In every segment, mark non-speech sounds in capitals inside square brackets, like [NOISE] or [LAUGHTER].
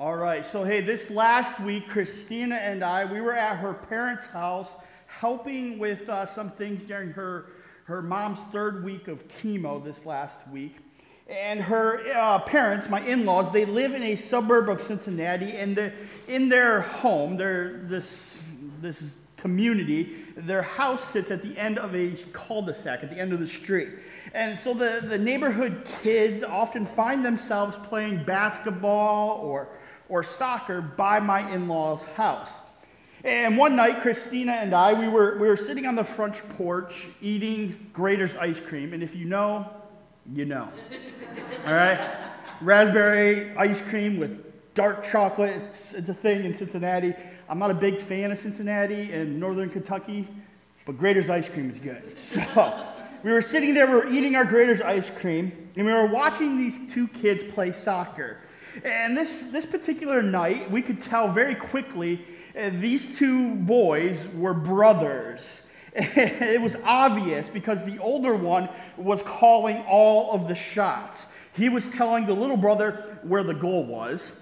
All right. So, hey, this last week, Christina and I, we were at her parents' house helping with uh, some things during her, her mom's third week of chemo this last week. And her uh, parents, my in laws, they live in a suburb of Cincinnati. And the, in their home, their, this, this community, their house sits at the end of a cul de sac, at the end of the street. And so the, the neighborhood kids often find themselves playing basketball or, or soccer by my in law's house. And one night, Christina and I, we were, we were sitting on the front porch eating Graeter's ice cream. And if you know, you know. [LAUGHS] All right? Raspberry ice cream with dark chocolate. It's, it's a thing in Cincinnati. I'm not a big fan of Cincinnati and northern Kentucky, but Graeter's ice cream is good. [LAUGHS] So we were sitting there, we were eating our Graeter's ice cream, and we were watching these two kids play soccer. And this, this particular night, we could tell very quickly uh, these two boys were brothers. [LAUGHS] it was obvious because the older one was calling all of the shots. He was telling the little brother where the goal was,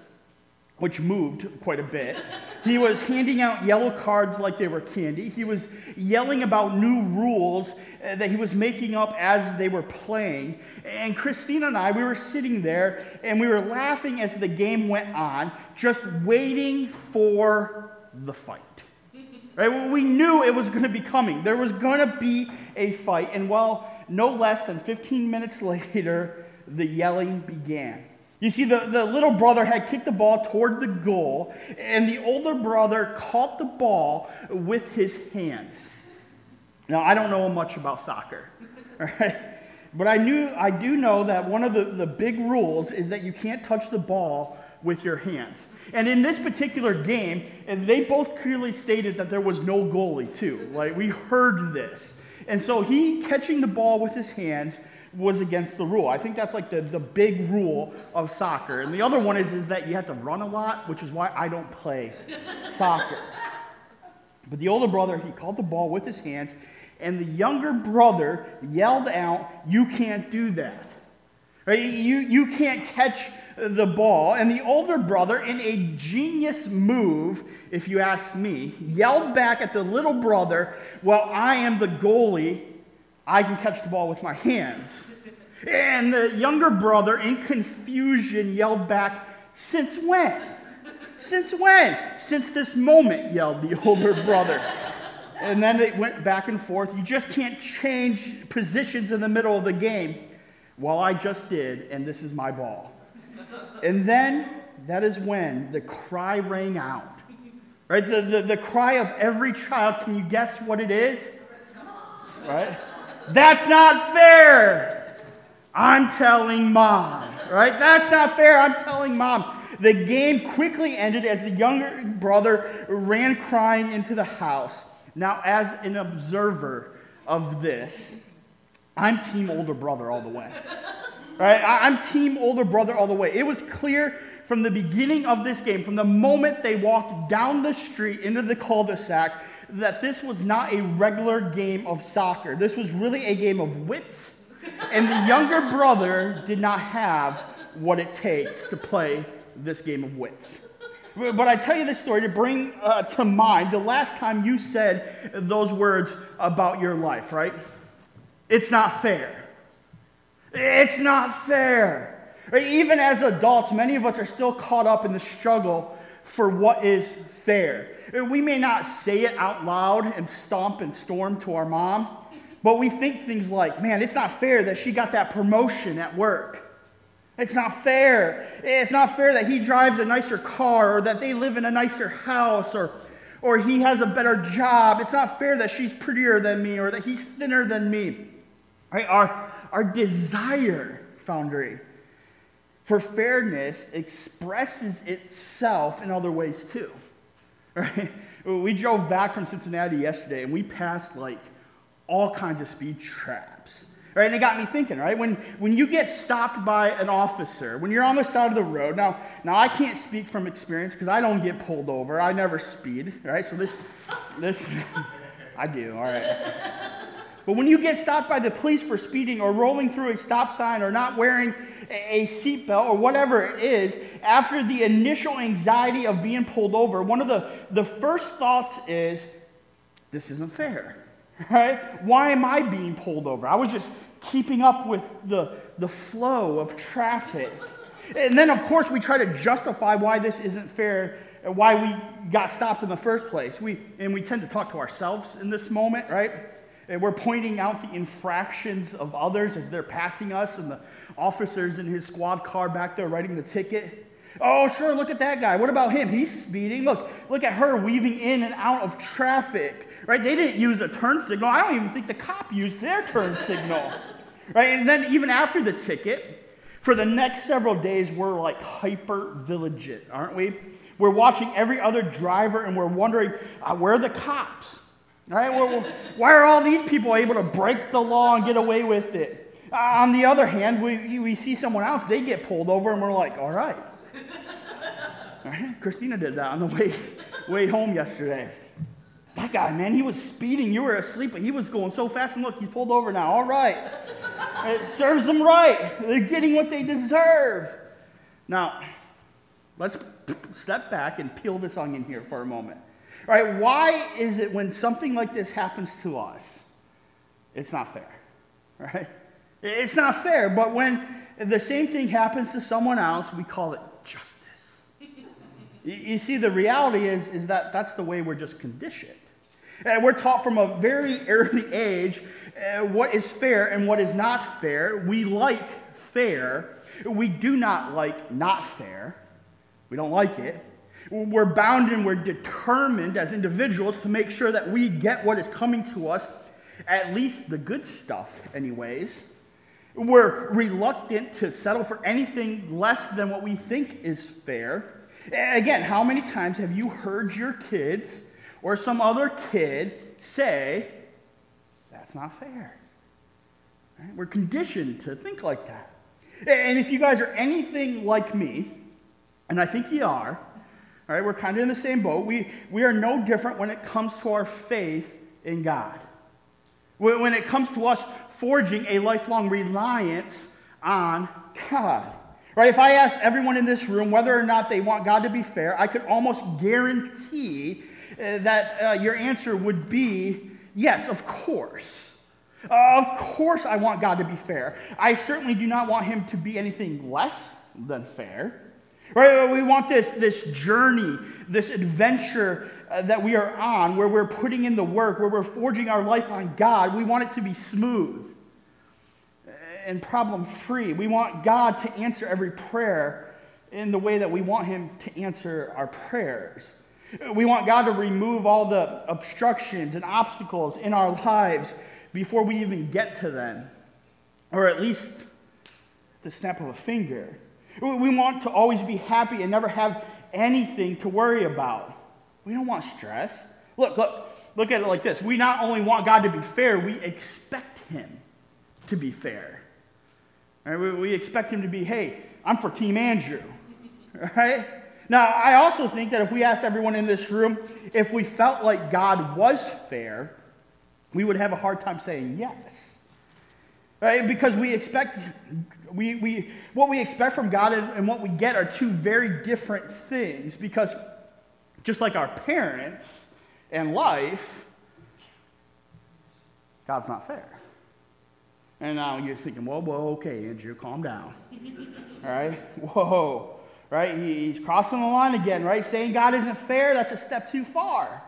which moved quite a bit. He was handing out yellow cards like they were candy. He was yelling about new rules uh, that he was making up as they were playing. And Christina and I, we were sitting there and we were laughing as the game went on, just waiting for the fight. Right? Well, We knew it was going to be coming. There was going to be a fight. And well, no less than 15 minutes [LAUGHS] later, the yelling began. You see, the, the little brother had kicked the ball toward the goal, and the older brother caught the ball with his hands. Now, I don't know much about soccer, [LAUGHS] right? But I, knew, I do know that one of the, the big rules is that you can't touch the ball with your hands. And in this particular game, they both clearly stated that there was no goalie, too. Like, we heard this. And so he catching the ball with his hands was against the rule. I think that's like the, the big rule of soccer. And the other one is, is that you have to run a lot, which is why I don't play soccer. But the older brother, he caught the ball with his hands, and the younger brother yelled out, You can't do that. Right? You, you can't catch the ball. And the older brother, in a genius move, if you ask me, yelled back at the little brother, Well, I am the goalie. I can catch the ball with my hands. And the younger brother, in confusion, yelled back, Since when? Since when? Since this moment, yelled the [LAUGHS] older brother. And then they went back and forth. You just can't change positions in the middle of the game. Well, I just did, and this is my ball. And then that is when the cry rang out. Right? The, the, the cry of every child. Can you guess what it is? Right? That's not fair. I'm telling mom. Right? That's not fair. I'm telling mom. The game quickly ended as the younger brother ran crying into the house. Now, as an observer of this, I'm team older brother all the way. Right? I'm team older brother all the way. It was clear from the beginning of this game, from the moment they walked down the street into the cul de sac, that this was not a regular game of soccer. This was really a game of wits, and the younger brother did not have what it takes to play this game of wits. But I tell you this story to bring uh, to mind the last time you said those words about your life, right? It's not fair. It's not fair. Even as adults, many of us are still caught up in the struggle for what is fair. We may not say it out loud and stomp and storm to our mom, but we think things like, man, it's not fair that she got that promotion at work. It's not fair. It's not fair that he drives a nicer car or that they live in a nicer house or, or he has a better job. It's not fair that she's prettier than me or that he's thinner than me. Right? Our, our desire, Foundry, for fairness expresses itself in other ways too. Right? We drove back from Cincinnati yesterday and we passed like all kinds of speed traps. Right? And it got me thinking, right? When, when you get stopped by an officer, when you're on the side of the road, now, now I can't speak from experience because I don't get pulled over. I never speed, right? So this, this, I do, all right. But when you get stopped by the police for speeding or rolling through a stop sign or not wearing a seatbelt or whatever it is, after the initial anxiety of being pulled over, one of the, the first thoughts is, this isn't fair, [LAUGHS] right? Why am I being pulled over? I was just keeping up with the, the flow of traffic. And then, of course, we try to justify why this isn't fair and why we got stopped in the first place. We, and we tend to talk to ourselves in this moment, right? And we're pointing out the infractions of others as they're passing us, and the officer's in his squad car back there writing the ticket. Oh, sure, look at that guy. What about him? He's speeding. Look, look at her weaving in and out of traffic. Right? They didn't use a turn signal. I don't even think the cop used their turn signal. Right? And then even after the ticket, for the next several days, we're like hyper vigilant, aren't we? We're watching every other driver and we're wondering, uh, where are the cops? Right? why are all these people able to break the law and get away with it? Uh, on the other hand, we, we see someone else, they get pulled over, and we're like, all right. all right? Christina did that on the way, way home yesterday. That guy, man, he was speeding. You were asleep, but he was going so fast. And look, he's pulled over now. All right. It serves them right. They're getting what they deserve. Now, let's step back and peel this onion here for a moment. Right? Why is it when something like this happens to us, it's not fair? Right? It's not fair, but when the same thing happens to someone else, we call it justice. you see, the reality is, is that that's the way we're just conditioned. And we're taught from a very early age uh, what is fair and what is not fair. We like fair. We do not like not fair. We don't like it. We're bound and we're determined as individuals to make sure that we get what is coming to us, at least the good stuff, anyways. We're reluctant to settle for anything less than what we think is fair. Again, how many times have you heard your kids or some other kid say, That's not fair? Right? We're conditioned to think like that. And if you guys are anything like me, and I think you are, all right, we're kind of in the same boat. We, we are no different when it comes to our faith in God. When it comes to us forging a lifelong reliance on God. Right? If I asked everyone in this room whether or not they want God to be fair, I could almost guarantee uh, that uh, your answer would be yes, of course. Uh, of course, I want God to be fair. I certainly do not want him to be anything less than fair. Right? We want this, this journey, this adventure uh, that we are on, where we're putting in the work, where we're forging our life on God. We want it to be smooth and problem free. We want God to answer every prayer in the way that we want Him to answer our prayers. We want God to remove all the obstructions and obstacles in our lives before we even get to them, or at least the snap of a finger. We want to always be happy and never have anything to worry about. We don't want stress. Look, look, look at it like this. We not only want God to be fair, we expect Him to be fair. Right? We, we expect Him to be, hey, I'm for Team Andrew. [LAUGHS] Right? Now, I also think that if we asked everyone in this room if we felt like God was fair, we would have a hard time saying yes. Right? Because we expect we, we, what we expect from God and, and what we get are two very different things because just like our parents and life, God's not fair. And now you're thinking, whoa, whoa, okay, Andrew, calm down. [LAUGHS] All right? Whoa. Right? He's crossing the line again, right? Saying God isn't fair, that's a step too far.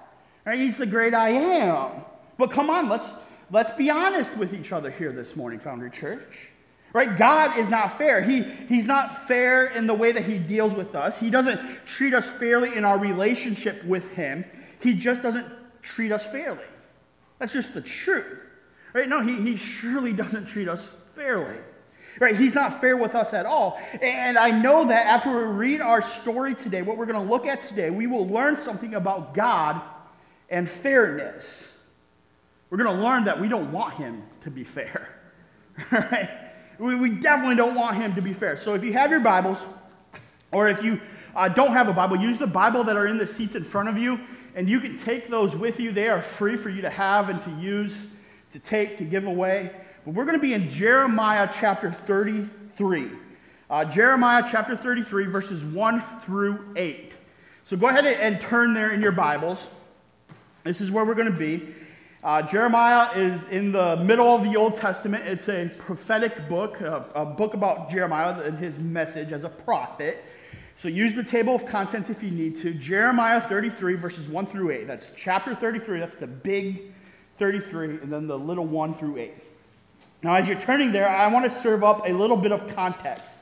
Right? He's the great I am. But come on, let's, let's be honest with each other here this morning, Foundry Church. Right? God is not fair. He, he's not fair in the way that he deals with us. He doesn't treat us fairly in our relationship with him. He just doesn't treat us fairly. That's just the truth. Right? No, he, he surely [LAUGHS] doesn't treat us fairly. Right? He's not fair with us at all. And I know that after we read our story today, what we're going to look at today, we will learn something about God and fairness. We're going to learn that we don't want him to be fair. [LAUGHS] Right? We, we definitely don't want him to be fair. So if you have your Bibles, or if you uh, don't have a Bible, use the Bible that are in the seats in front of you, and you can take those with you. They are free for you to have and to use to take, to give away. But we're going to be in Jeremiah chapter 33. Uh, Jeremiah chapter 33, verses 1 through 8. So go ahead and turn there in your Bibles. This is where we're going to be. Uh, Jeremiah is in the middle of the Old Testament. It's a prophetic book, a, a, book about Jeremiah and his message as a prophet. So use the table of contents if you need to. Jeremiah 33, verses 1 through 8. That's chapter 33. That's the big 33, and then the little 1 through 8. Now, as you're turning there, I want to serve up a little bit of context.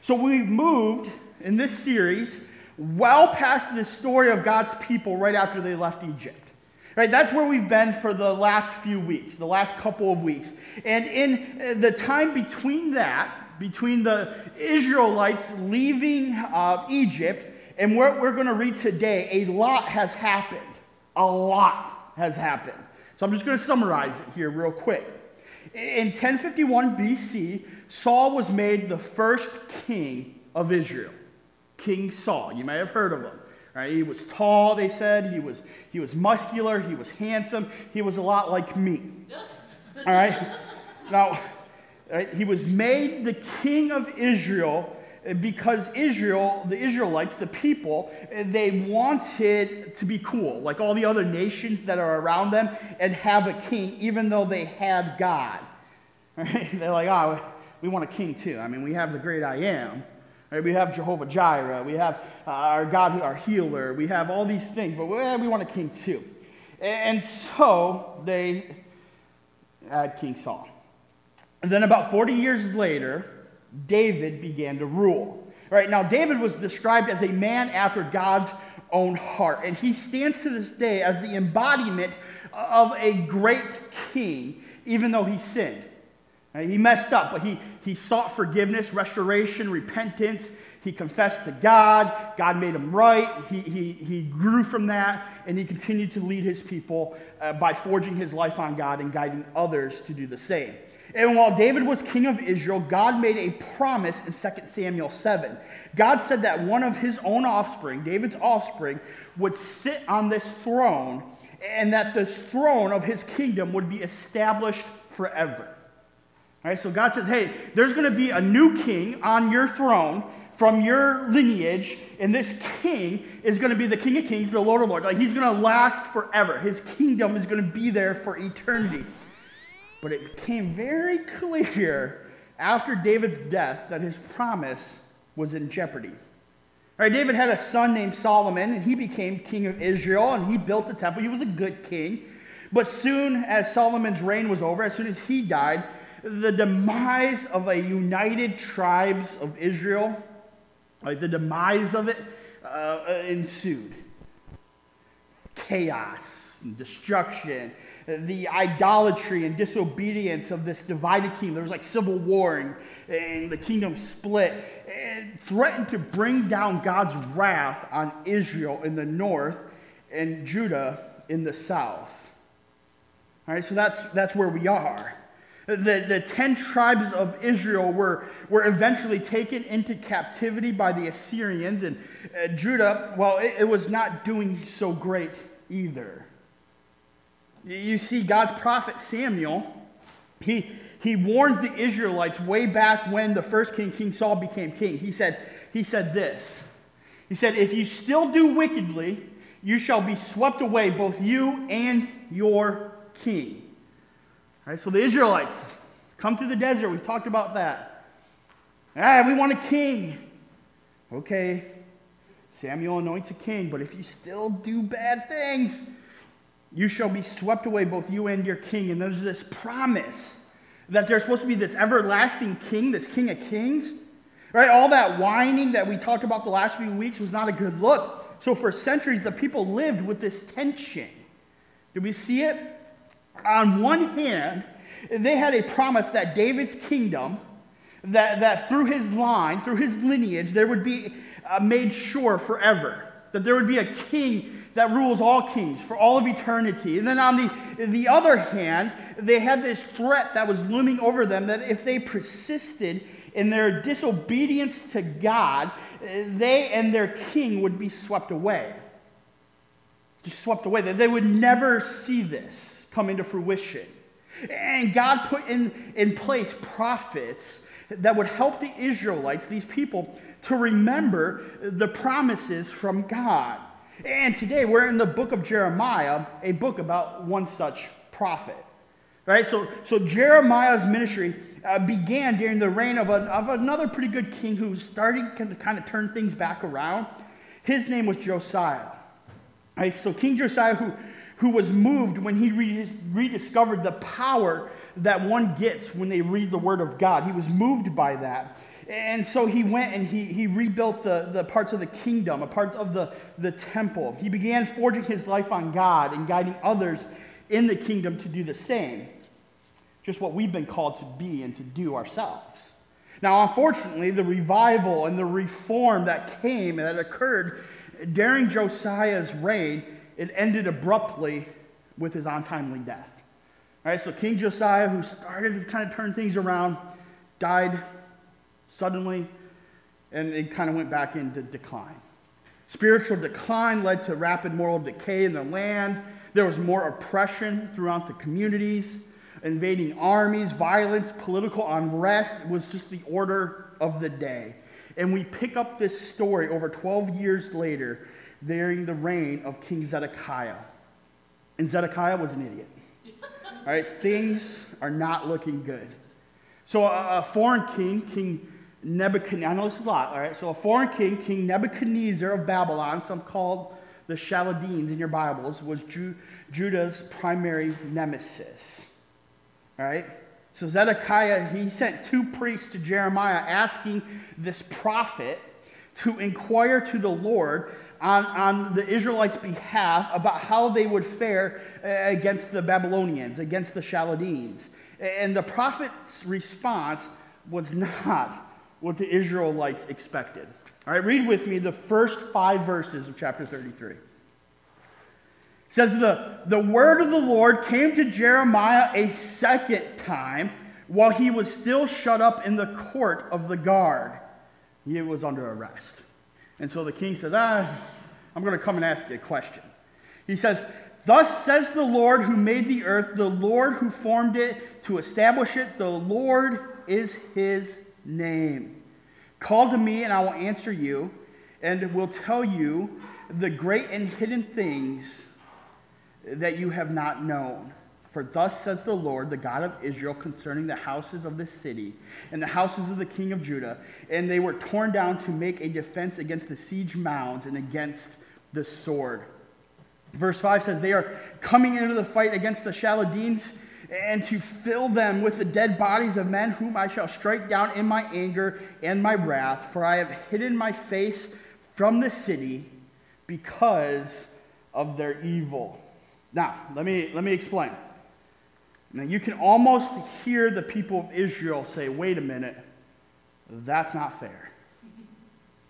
So we've moved in this series well past the story of God's people right after they left Egypt. Right, that's where we've been for the last few weeks, the last couple of weeks. And in uh, the time between that, between the Israelites leaving uh, Egypt and what we're going to read today, a lot has happened. A lot has happened. So I'm just going to summarize it here real quick. In 1051 BC, Saul was made the first king of Israel. King Saul. You may have heard of him. Right? He was tall, they said. He was, he was muscular. He was handsome. He was a lot like me. All right? Now, right, he was made the king of Israel eh, because Israel, the Israelites, the people, eh, they wanted to be cool, like all the other nations that are around them, and have a king, even though they had God. [LAUGHS] Right? They're like, oh, we want a king too. I mean, we have the great I am. Right? We have Jehovah Jireh. We have uh, our God, our healer. We have all these things, but we, we want a king too. And so they had King Saul. And then about 40 years later, David began to rule. Right now, David was described as a man after God's own heart, and he stands to this day as the embodiment of a great king, even though he sinned. He messed up, but he, he sought forgiveness, restoration, repentance. He confessed to God. God made him right. He, he, he grew from that, and he continued to lead his people uh, by forging his life on God and guiding others to do the same. And while David was king of Israel, God made a promise in 2 Samuel 7. God said that one of his own offspring, David's offspring, would sit on this throne, and that this throne of his kingdom would be established forever. All right, so God says, hey, there's going to be a new king on your throne from your lineage, and this king is going to be the King of Kings, the Lord of Lords. Like he's going to last forever. His kingdom is going to be there for eternity. But it became very clear after David's death that his promise was in jeopardy. All right, David had a son named Solomon, and he became king of Israel, and he built the temple. He was a good king. But soon as Solomon's reign was over, as soon as he died, the demise of a united tribes of Israel, like the demise of it, uh, ensued. Chaos and destruction, the idolatry and disobedience of this divided kingdom. There was like civil war and, and the kingdom split. and threatened to bring down God's wrath on Israel in the north and Judah in the south. All right, so that's, that's where we are. The, the 10 tribes of Israel were, were eventually taken into captivity by the Assyrians, and uh, Judah, well, it, it was not doing so great either. You see, God's prophet Samuel, he, he warns the Israelites way back when the first king, King Saul, became king. He said, he said this He said, If you still do wickedly, you shall be swept away, both you and your king. Right, so the Israelites come to the desert. We talked about that. Ah, we want a king. Okay, Samuel anoints a king, but if you still do bad things, you shall be swept away, both you and your king. And there's this promise that there's supposed to be this everlasting king, this king of kings. Right? All that whining that we talked about the last few weeks was not a good look. So for centuries, the people lived with this tension. Did we see it? On one hand, they had a promise that David's kingdom, that, that through his line, through his lineage, there would be uh, made sure forever. That there would be a king that rules all kings for all of eternity. And then on the, the other hand, they had this threat that was looming over them that if they persisted in their disobedience to God, they and their king would be swept away. Just swept away. They would never see this come into fruition. And God put in, in place prophets that would help the Israelites, these people, to remember the promises from God. And today we're in the book of Jeremiah, a book about one such prophet. Right? So, so Jeremiah's ministry uh, began during the reign of, of another pretty good king who started to kind of turn things back around. His name was Josiah. Right? So King Josiah, who, who was moved when he rediscovered the power that one gets when they read the word of God, he was moved by that. And so he went and he, he rebuilt the, the parts of the kingdom, a part of the, the temple. He began forging his life on God and guiding others in the kingdom to do the same. Just what we've been called to be and to do ourselves. Now, unfortunately, the revival and the reform that came and that occurred during Josiah's reign, it ended abruptly with his untimely death. All right, so King Josiah, who started to kind of turn things around, died suddenly, and it kind of went back into decline. Spiritual decline led to rapid moral decay in the land. There was more oppression throughout the communities, invading armies, violence, political unrest. It was just the order of the day. And we pick up this story over 12 years later during the reign of King Zedekiah. And Zedekiah was an idiot. [LAUGHS] All right, things are not looking good. So a, foreign king, King Nebuchadnezzar, I know this is a lot, all right? So a foreign king, King Nebuchadnezzar of Babylon, some called the Chaldeans in your Bibles, was Ju- Judah's primary nemesis. All right? So Zedekiah, he sent two priests to Jeremiah asking this prophet to inquire to the Lord on, on the Israelites' behalf about how they would fare uh, against the Babylonians, against the Chaldeans. And the prophet's response was not what the Israelites expected. All right, read with me the first five verses of chapter 33. It says, the, the word of the Lord came to Jeremiah a second time while he was still shut up in the court of the guard. He was under arrest. And so the king said, Ah, I'm going to come and ask you a question. He says, Thus says the Lord who made the earth, the Lord who formed it to establish it, the Lord is his name. Call to me, and I will answer you, and will tell you the great and hidden things that you have not known. For thus says the Lord, the God of Israel, concerning the houses of this city and the houses of the king of Judah. And they were torn down to make a defense against the siege mounds and against the sword. Verse 5 says, They are coming into the fight against the Chaldeans and to fill them with the dead bodies of men whom I shall strike down in my anger and my wrath, for I have hidden my face from the city because of their evil. Now, let me, let me explain. Now, you can almost hear the people of Israel say, wait a minute, that's not fair.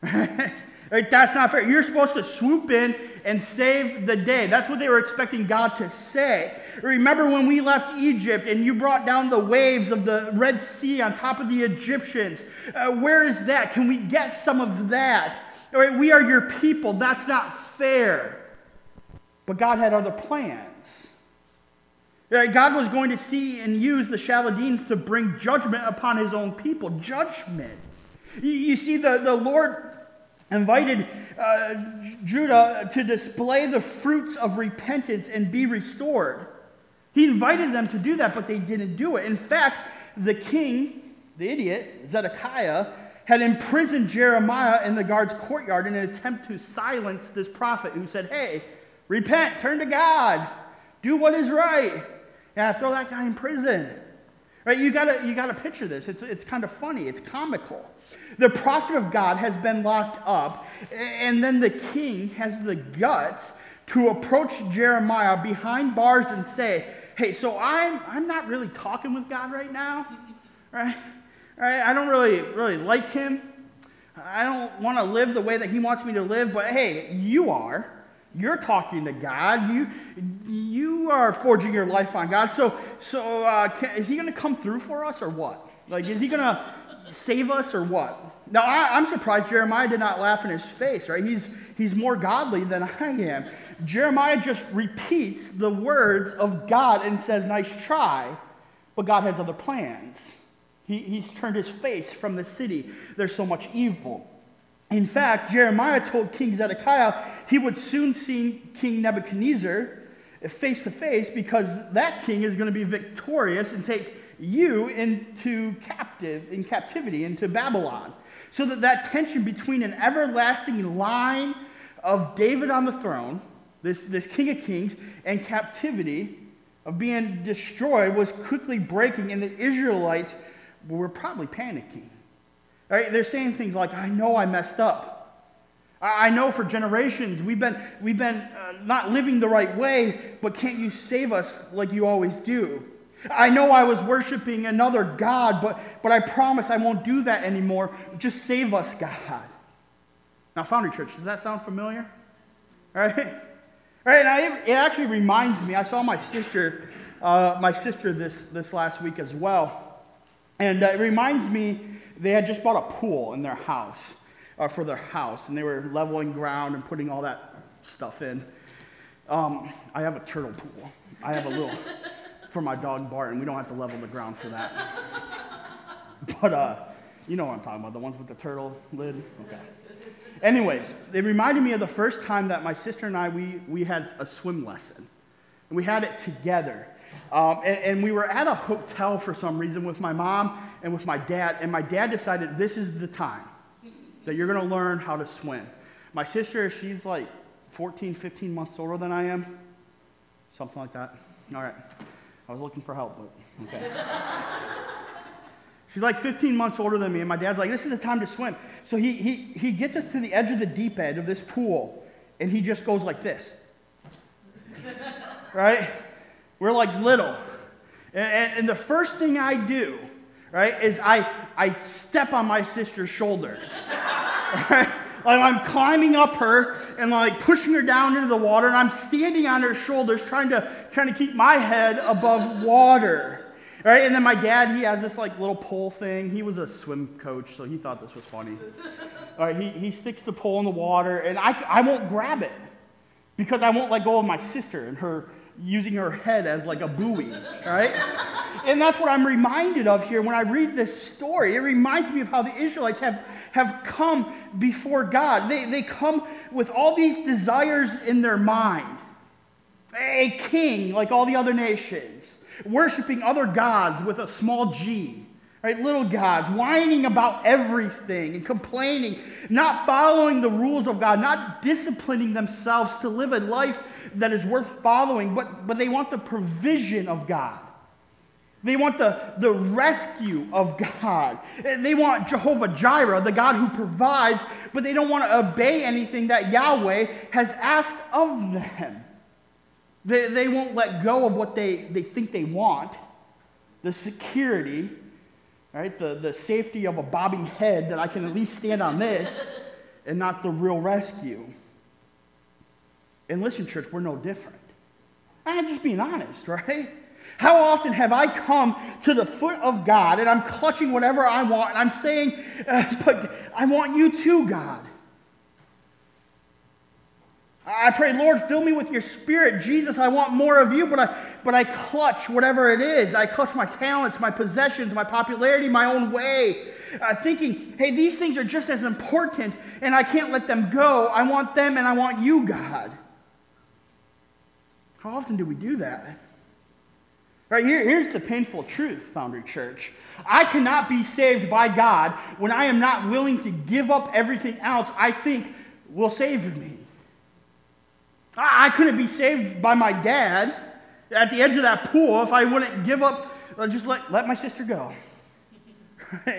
[LAUGHS] right? That's not fair. You're supposed to swoop in and save the day. That's what they were expecting God to say. Remember when we left Egypt and you brought down the waves of the Red Sea on top of the Egyptians? Uh, where is that? Can we get some of that? All right, we are your people. That's not fair. But God had other plans. God was going to see and use the Chaldeans to bring judgment upon his own people. Judgment. You see, the, the Lord invited uh, Judah to display the fruits of repentance and be restored. He invited them to do that, but they didn't do it. In fact, the king, the idiot, Zedekiah, had imprisoned Jeremiah in the guard's courtyard in an attempt to silence this prophet who said, Hey, repent, turn to God, do what is right. Yeah, throw that guy in prison. Right? You gotta, you gotta picture this. It's, it's kind of funny, it's comical. The prophet of God has been locked up, and then the king has the guts to approach Jeremiah behind bars and say, hey, so I'm, I'm not really talking with God right now, right? right? I don't really, really like him. I don't want to live the way that he wants me to live, but hey, you are. You're talking to God. You, you are forging your life on God. So, so uh, can, is he going to come through for us or what? Like, is he going to save us or what? Now, I, am surprised Jeremiah did not laugh in his face, right? He's, he's more godly than I am. Jeremiah just repeats the words of God and says, Nice try, But God has other plans. He, he's turned his face from the city. There's so much evil. In fact, Jeremiah told King Zedekiah he would soon see King Nebuchadnezzar face to face because that king is going to be victorious and take you into captive in captivity into Babylon. So that that tension between an everlasting line of David on the throne, this, this king of kings, and captivity of being destroyed was quickly breaking, and the Israelites were probably panicking. Right? They're saying things like, I know I messed up. I know for generations we've been, we've been uh, not living the right way, but can't you save us like you always do? I know I was worshiping another God, but, but I promise I won't do that anymore. Just save us, God. Now, Foundry Church, does that sound familiar? All right? All right, it, it actually reminds me, I saw my sister, uh, my sister this, this last week as well. And uh, it reminds me, they had just bought a pool in their house, uh, for their house, and they were leveling ground and putting all that stuff in. Um, I have a turtle pool. I have a little for my dog Barton. We don't have to level the ground for that. [LAUGHS] But uh, you know what I'm talking about, the ones with the turtle lid? Okay. Anyways, it reminded me of the first time that my sister and I, we, we had a swim lesson. And we had it together. Um, and, and, we were at a hotel for some reason with my mom and with my dad. And my dad decided this is the time that you're going to learn how to swim. My sister, she's like 14, 15 months older than I am. Something like that. All right. I was looking for help, but okay. She's like 15 months older than me, and my dad's like, This is the time to swim. So he, he, he gets us to the edge of the deep end of this pool, and he just goes like this. [LAUGHS] right? We're like little. And, and, and, the first thing I do, right, is I, I step on my sister's shoulders. [LAUGHS] right? Like I'm climbing up her and like pushing her down into the water, and I'm standing on her shoulders trying to, trying to keep my head above water. Right? And then my dad, he has this like little pole thing. He was a swim coach, so he thought this was funny. All right, he, he sticks the pole in the water, and I, I won't grab it because I won't let go of my sister and her using her head as like a buoy, right? and that's what I'm reminded of here when I read this story. It reminds me of how the Israelites have, have come before God. They, they come with all these desires in their mind. A king like all the other nations, worshiping other gods with a small g right? Little gods, whining about everything and complaining, not following the rules of God, not disciplining themselves to live a life that is worth following, but, but they want the provision of God. They want the, the rescue of God. They want Jehovah Jireh, the God who provides, but they don't want to obey anything that Yahweh has asked of them. They, they won't let go of what they, they think they want the security, right? The, the safety of a bobbing head that I can at least stand on this and not the real rescue. And listen, church, we're no different. I'm just being honest, [LAUGHS] right? How often have I come to the foot of God and I'm clutching whatever I want and I'm saying, uh, but I want you too, God. I pray, Lord, fill me with your spirit. Jesus, I want more of you, but I, but I clutch whatever it is. I clutch my talents, my possessions, my popularity, my own way, uh, thinking, hey, these things are just as important and I can't let them go. I want them and I want you, God. How often do we do that? Right here, here's the painful truth, Foundry Church. I cannot be saved by God when I am not willing to give up everything else I think will save me. I couldn't be saved by my dad at the edge of that pool if I wouldn't give up, uh, just let, let my sister go. [LAUGHS]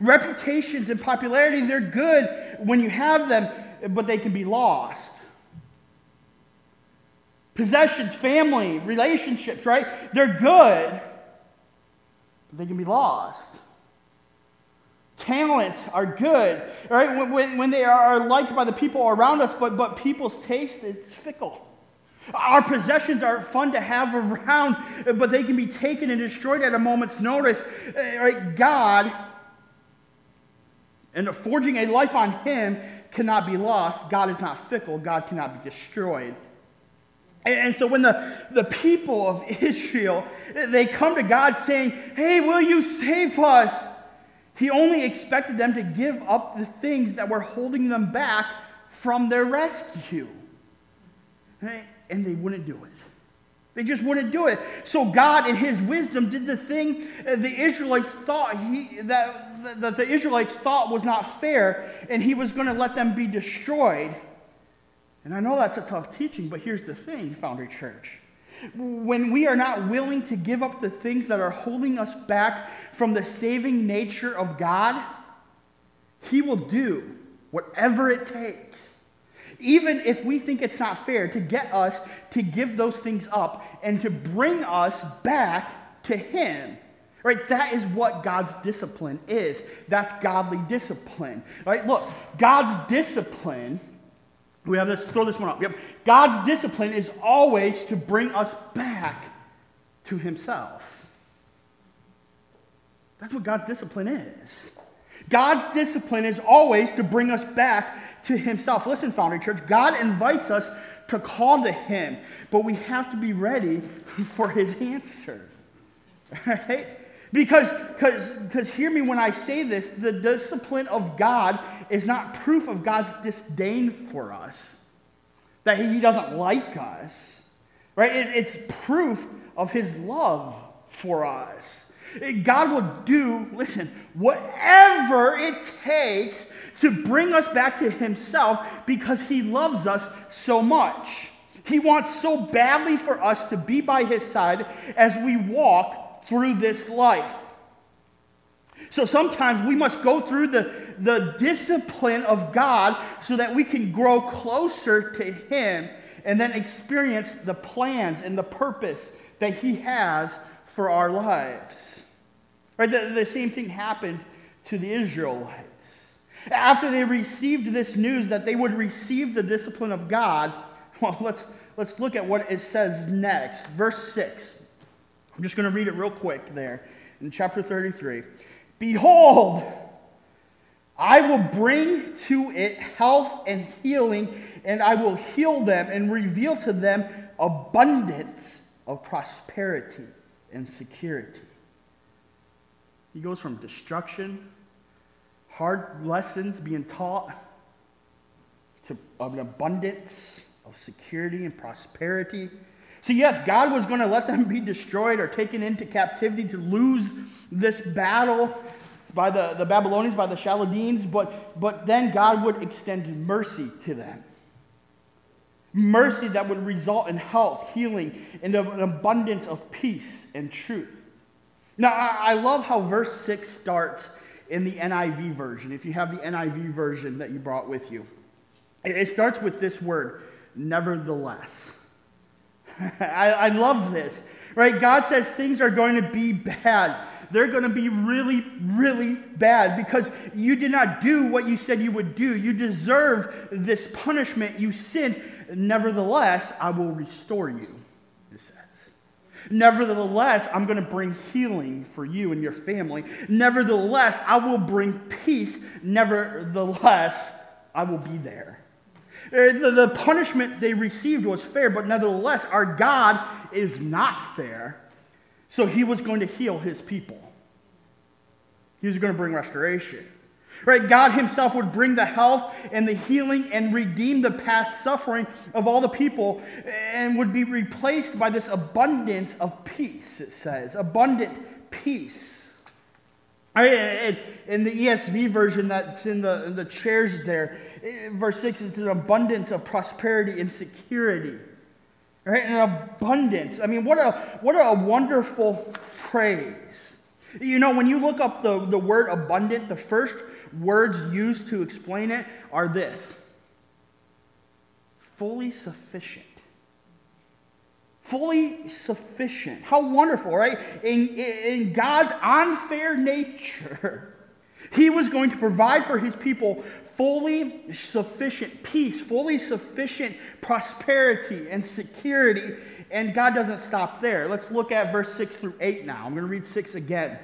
Reputations and popularity, they're good when you have them, but they can be lost. Possessions, family, relationships, right? They're good, but they can be lost. Talents are good, right? When, when, when they are liked by the people around us, but, but people's taste, it's fickle. Our possessions are fun to have around, but they can be taken and destroyed at a moment's notice. Uh, right? God, and forging a life on Him cannot be lost. God is not fickle. God cannot be destroyed. And so when the, the people of [LAUGHS] Israel, they come to God saying, hey, will you save us? He only expected them to give up the things that were holding them back from their rescue. And they wouldn't do it. They just wouldn't do it. So God, in His wisdom, did the thing the Israelites thought he, that, that the Israelites thought was not fair, and He was going to let them be destroyed. And I know that's a tough teaching, but here's the thing, Foundry Church. When we are not willing to give up the things that are holding us back from the saving nature of God, He will do whatever it takes even if we think it's not fair, to get us to give those things up and to bring us back to Him. Right? That is what God's discipline is. That's godly discipline. Right? Look, God's discipline, we have this, throw this one up. Yep. God's discipline is always to bring us back to Himself. That's what God's discipline is. God's discipline is always to bring us back to himself. Listen, Foundry Church, God invites us to call to him, but we have to be ready [LAUGHS] for his answer. [LAUGHS] Right? Because, because, hear me when I say this, the discipline of God is not proof of God's disdain for us, that he doesn't like us. Right? It, it's proof of his love for us. God will do, listen, whatever it takes to bring us back to Himself because He loves us so much. He wants so badly for us to be by His side as we walk through this life. So sometimes we must go through the, the discipline of God so that we can grow closer to Him and then experience the plans and the purpose that He has for our lives. Right? The, the same thing happened to the Israelites. After they received this news that they would receive the discipline of God, [LAUGHS] well, let's, let's look at what it says next. Verse 6. I'm just going to read it real quick there in chapter 33. Behold, I will bring to it health and healing, and I will heal them and reveal to them abundance of prosperity and security. He goes from destruction hard lessons being taught to an abundance of security and prosperity. So, yes, God was going to let them be destroyed or taken into captivity to lose this battle by the, the Babylonians, by the Chaldeans, but, but then God would extend mercy to them. Mercy that would result in health, healing, and an abundance of peace and truth. Now, I love how verse 6 starts in the NIV version, if you have the NIV version that you brought with you. It starts with this word, nevertheless. [LAUGHS] I, I love this, right? God says things are going to be bad. They're going to be really, really bad because you did not do what you said you would do. You deserve this punishment. You sinned. Nevertheless, I will restore you. It says. Nevertheless, I'm going to bring healing for you and your family. Nevertheless, I will bring peace. Nevertheless, I will be there. Uh, the, the punishment they received was fair, but nevertheless, our God is not fair. So he was going to heal his people, he was going to bring restoration. Right? God Himself would bring the health and the healing and redeem the past suffering of all the people and would be replaced by this abundance of peace, it says. Abundant peace. Right? In the ESV version that's in the, in the chairs there, Eh, verse 6 it's an abundance of prosperity and security. Right? An abundance. I mean, what a, what a wonderful phrase. You know, when you look up the, the word abundant, the first words used to explain it are this fully sufficient. Fully sufficient. How wonderful, right? In, in God's unfair nature, [LAUGHS] He was going to provide for His people fully sufficient peace, fully sufficient prosperity and security. And God doesn't stop there. Let's look at verse 6 through 8 now. I'm going to read 6 again. It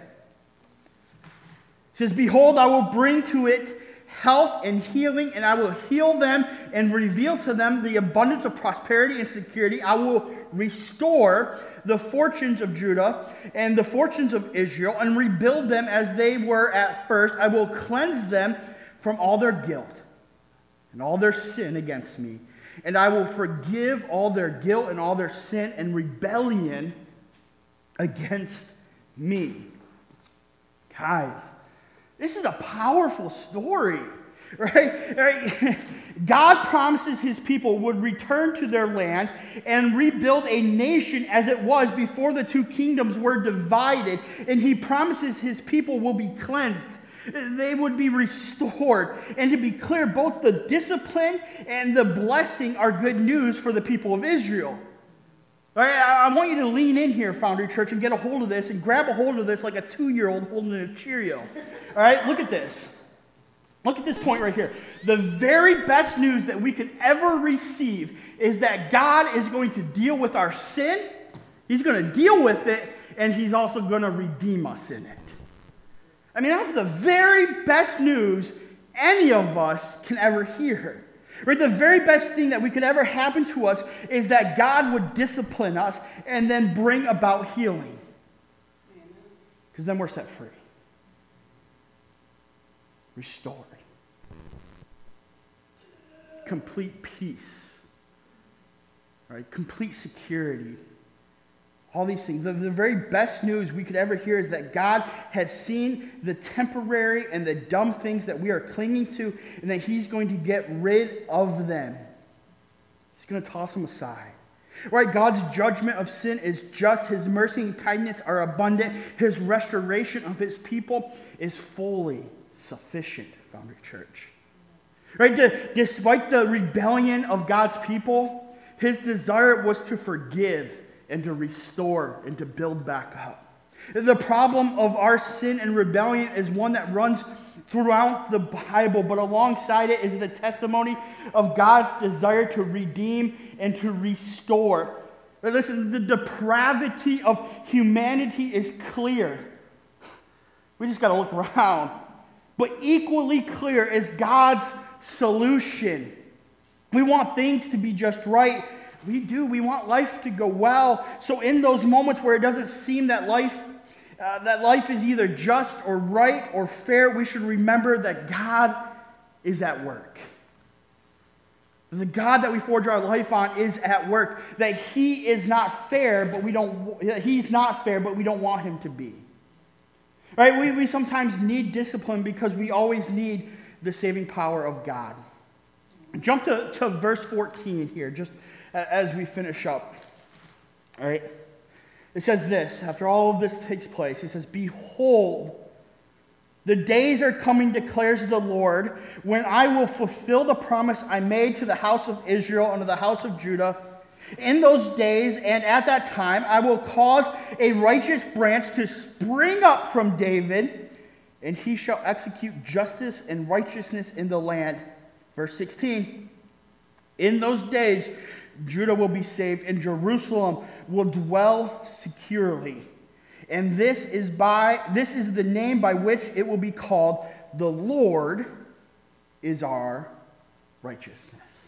says, Behold, I will bring to it health and healing, and I will heal them and reveal to them the abundance of prosperity and security. I will restore the fortunes of Judah and the fortunes of Israel and rebuild them as they were at first. I will cleanse them from all their guilt and all their sin against me. And I will forgive all their guilt and all their sin and rebellion against me. Guys, this is a powerful story, right? right? [LAUGHS] God promises his people would return to their land and rebuild a nation as it was before the two kingdoms were divided. And he promises his people will be cleansed. They would be restored. And to be clear, both the discipline and the blessing are good news for the people of Israel. Right, I want you to lean in here, Foundry Church, and get a hold of this and grab a hold of this like a two year old holding a Cheerio. All right, look at this. Look at this point right here. The very best news that we could ever receive is that God is going to deal with our sin, He's going to deal with it, and He's also going to redeem us in it. I mean, that's the very best news any of us can ever hear. Right? The very best thing that we could ever happen to us is that God would discipline us and then bring about healing. Because then we're set free, restored, complete peace, right? complete security all these things. The, the, very best news we could ever hear is that God has seen the temporary and the dumb things that we are clinging to, and that He's going to get rid of them. He's going to toss them aside. Right? God's judgment of sin is just. His mercy and kindness are abundant. His restoration of His people is fully sufficient, Foundry Church. Right? despite the rebellion of God's people, His desire was to forgive and to restore and to build back up. The problem of our sin and rebellion is one that runs throughout the Bible, but alongside it is the testimony of God's desire to redeem and to restore. Listen, the depravity of humanity is clear. We just got to look [LAUGHS] around. But equally clear is God's solution. We want things to be just right, we do. We want life to go well. So, in those moments where it doesn't seem that life, uh, that life is either just or right or fair, we should remember that God is at work. The God that we forge our life on is at work. That He is not fair, but we don't. He's not fair, but we don't want Him to be. Right? We, we sometimes need discipline because we always need the saving power of God. Jump to, to verse 14 here. Just as we finish up. All right? It says this after all of this takes place, he says, Behold, the days are coming, declares the Lord, when I will fulfill the promise I made to the house of Israel and to the house of Judah. In those days and at that time, I will cause a righteous branch to spring up from David, and he shall execute justice and righteousness in the land. Verse 16 In those days, Judah will be saved, and Jerusalem will dwell securely. And this is by this is the name by which it will be called the Lord is our righteousness.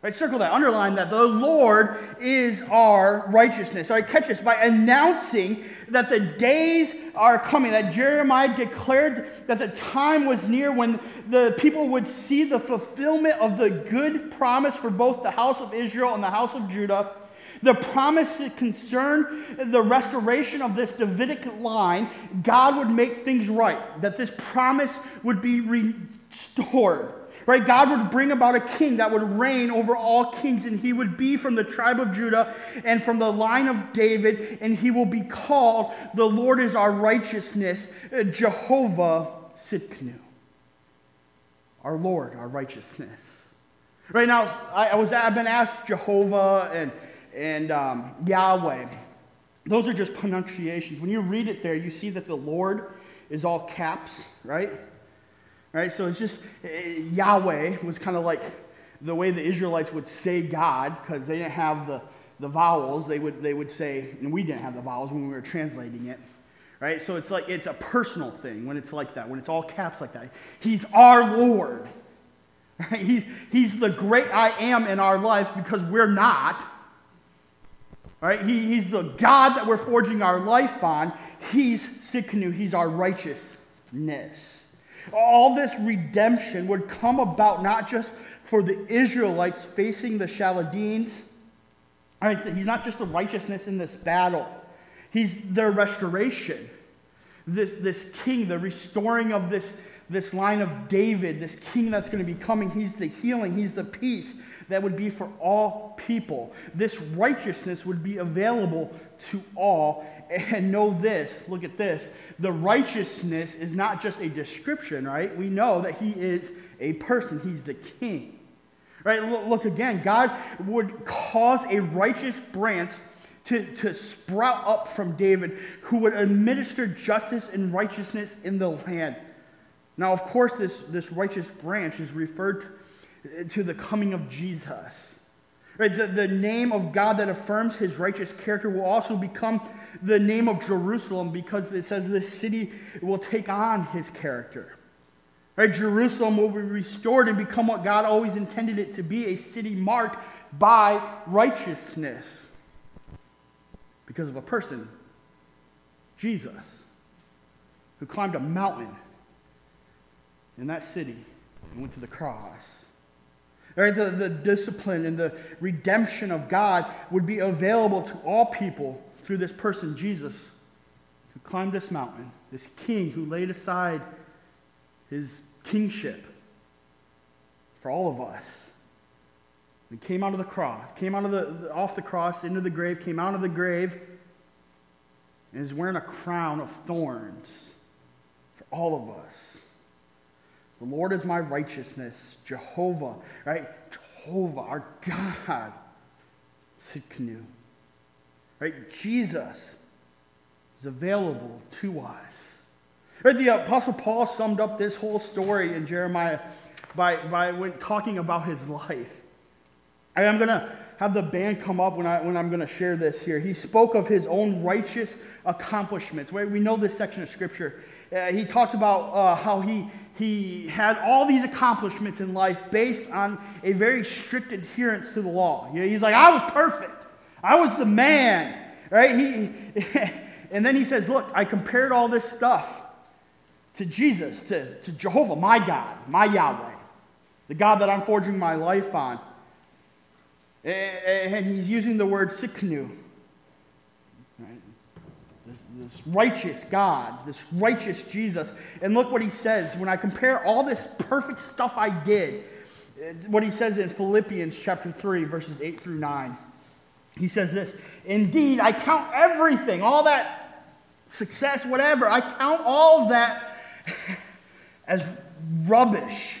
Right, circle that, underline that. The Lord is our righteousness. All right, catch this by announcing that the days are coming, that Jeremiah declared that the time was near when the people would see the fulfillment of the good promise for both the house of Israel and the house of Judah. The promise concerned the restoration of this Davidic line, God would make things right, that this promise would be restored. Right? God would bring about a king that would reign over all kings, and he would be from the tribe of Judah and from the line of David, and he will be called the Lord is our righteousness, uh, Jehovah Tsidkenu. Our Lord, our righteousness. Right now, I, was, I've been asked Jehovah and, and um, Yahweh. Those are just pronunciations. When you read it there, you see that the Lord is all caps, right? Right? So it's just eh, Yahweh was kind of like the way the Israelites would say God because they didn't have the, the vowels. They would, they would say, and we didn't have the vowels when we were translating it. right? So it's like it's a personal thing when it's like that, when it's all caps like that. He's our Lord. [LAUGHS] Right? He's, he's the great I am in our lives because we're not. Right? He, he's the God that we're forging our life on. He's Tsidkenu. He's our righteousness. All this redemption would come about not just for the Israelites facing the Chaldeans. Right? He's not just the righteousness in this battle. He's their restoration. This, this king, the restoring of this, this line of David, this king that's going to be coming. He's the healing, he's the peace that would be for all people. This righteousness would be available to all. And know this look at this. The righteousness is not just a description, right? We know that he is a person, he's the king. Right? Look, again. God would cause a righteous branch to, to sprout up from David who would administer justice and righteousness in the land. Now, of course, this, this righteous branch is referred to the coming of Jesus. Right? The, the name of God that affirms his righteous character will also become the name of Jerusalem because it says this city will take on his character. Right? Jerusalem will be restored and become what God always intended it to be a city marked by righteousness because of a person, Jesus, who climbed a mountain in that city and went to the cross. Right, the, the discipline and the redemption of God would be available to all people through this person, Jesus, who climbed this mountain, this king who laid aside his kingship for all of us. He came out of the cross, came out of the, off the cross into the grave, came out of the grave, and is wearing a crown of thorns for all of us. The Lord is my righteousness, Jehovah, right? Jehovah, our God, Tsidkenu. Right? Jesus is available to us. Right? The Apostle Paul summed up this whole story in Jeremiah by, by when talking about his life. I'm going to have the band come up when, I, when I'm going to share this here. He spoke of his own righteous accomplishments. Right? We know this section of Scripture. Uh, he talks about uh, how he, he had all these accomplishments in life based on a very strict adherence to the law. He's like, I was perfect. I was the man. Right? He, [LAUGHS] and then he says, Look, I compared all this stuff to Jesus, to, to Jehovah, my God, my Yahweh, the God that I'm forging my life on. And he's using the word Tsidkenu. This righteous God, this righteous Jesus. And look what he says when I compare all this perfect stuff I did, what he says in Philippians chapter 3, verses 8 through 9. He says this Indeed, I count everything, all that success, whatever, I count all of that [LAUGHS] as rubbish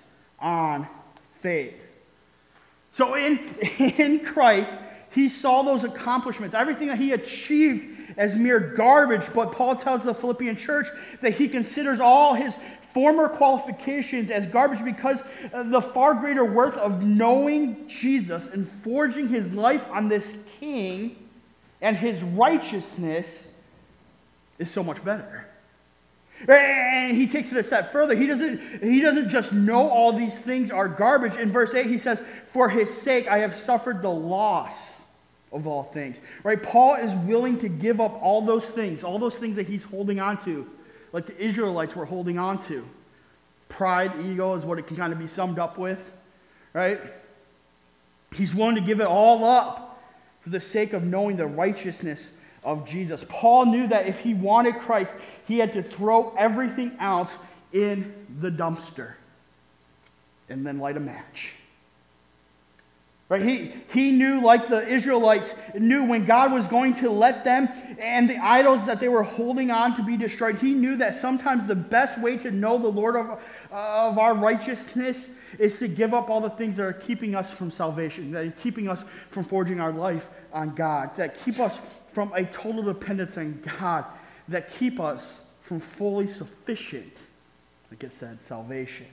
on faith. So in, [LAUGHS] in Christ, he saw those accomplishments, everything that he achieved as mere garbage. But Paul tells the Philippian church that he considers all his former qualifications as garbage because uh, the far greater worth of knowing Jesus and forging his life on this king and his righteousness is so much better. And he takes it a step further. He doesn't, he doesn't just know all these things are garbage. In verse 8, he says, For his sake I have suffered the loss of all things. Right? Paul is willing to give up all those things, all those things that he's holding on to, like the Israelites were holding on to. Pride, ego is what it can kind of be summed up with. Right? He's willing to give it all up for the sake of knowing the righteousness of Jesus. Paul knew that if he wanted Christ, he had to throw everything else in the dumpster and then light a match. Right? He, he knew, like the Israelites knew, when God was going to let them and the idols that they were holding on to be destroyed, he knew that sometimes the best way to know the Lord of, of our righteousness is to give up all the things that are keeping us from salvation, that are keeping us from forging our life on God, that keep us from a total dependence on God, that keep us from fully sufficient, like it said, salvation.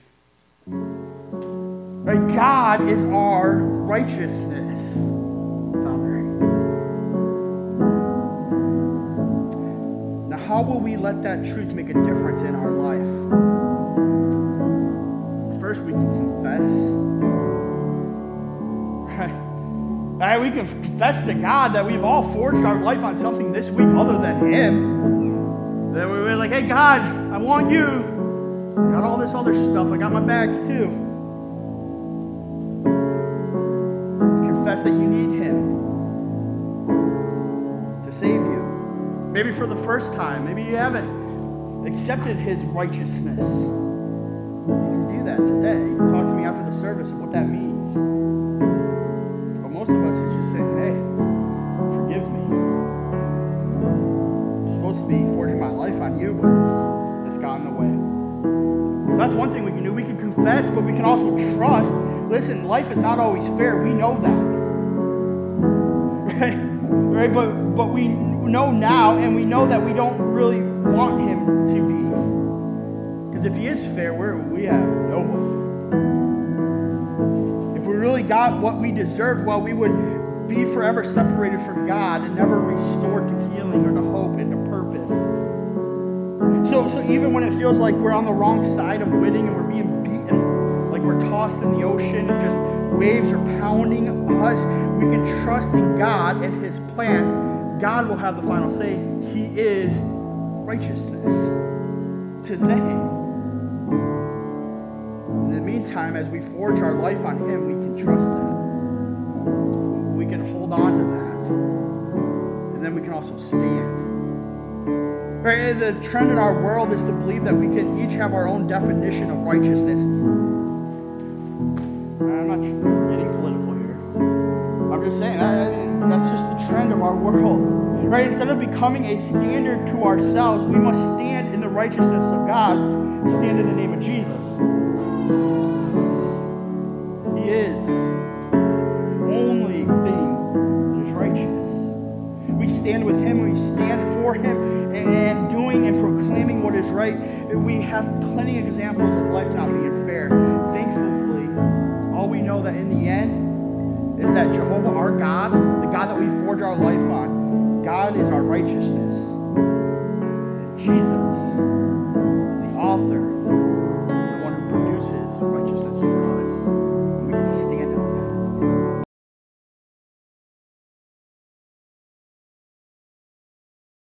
Right? God is our righteousness. Now, how will we let that truth make a difference in our life? We can confess to God that we've all forged our life on something this week other than Him. That we were like, hey, God, I want you. I got all this other stuff. I got my bags too. Confess that you need Him to save you. Maybe for the first time. Maybe you haven't accepted His righteousness. You can do that today. Talk to me after the service of what that means on you, but it's gotten away. So that's one thing we can do. We can confess, but we can also trust. Listen, life is not always fair. We know that. Right? Right? But but we know now, and we know that we don't really want him to be. Because if he is fair, we're, we have no hope If we really got what we deserved, well, we would be forever separated from God and never restored to healing or to hope and to. So, so even when it feels like we're on the wrong side of winning and we're being beaten, like we're tossed in the ocean and just waves are pounding us, we can trust in God and His plan. God will have the final say. He is righteousness. It's His name In the meantime, as we forge our life on Him, we can trust that. We can hold on to that. And then we can also stand. Right? The trend in our world is to believe that we can each have our own definition of righteousness. I'm not getting political here. I'm just saying, I, mean, that's just the trend of our world. Right? Instead of becoming a standard to ourselves, we must stand in the righteousness of God, stand in the name of Jesus. He is the only thing that is righteous. We stand with Him, we stand for Him, and is right. We have plenty of examples of life not being fair. Thankfully, all we know that in the end is that Jehovah, our God, the God that we forge our life on, God is our righteousness. Jesus is the author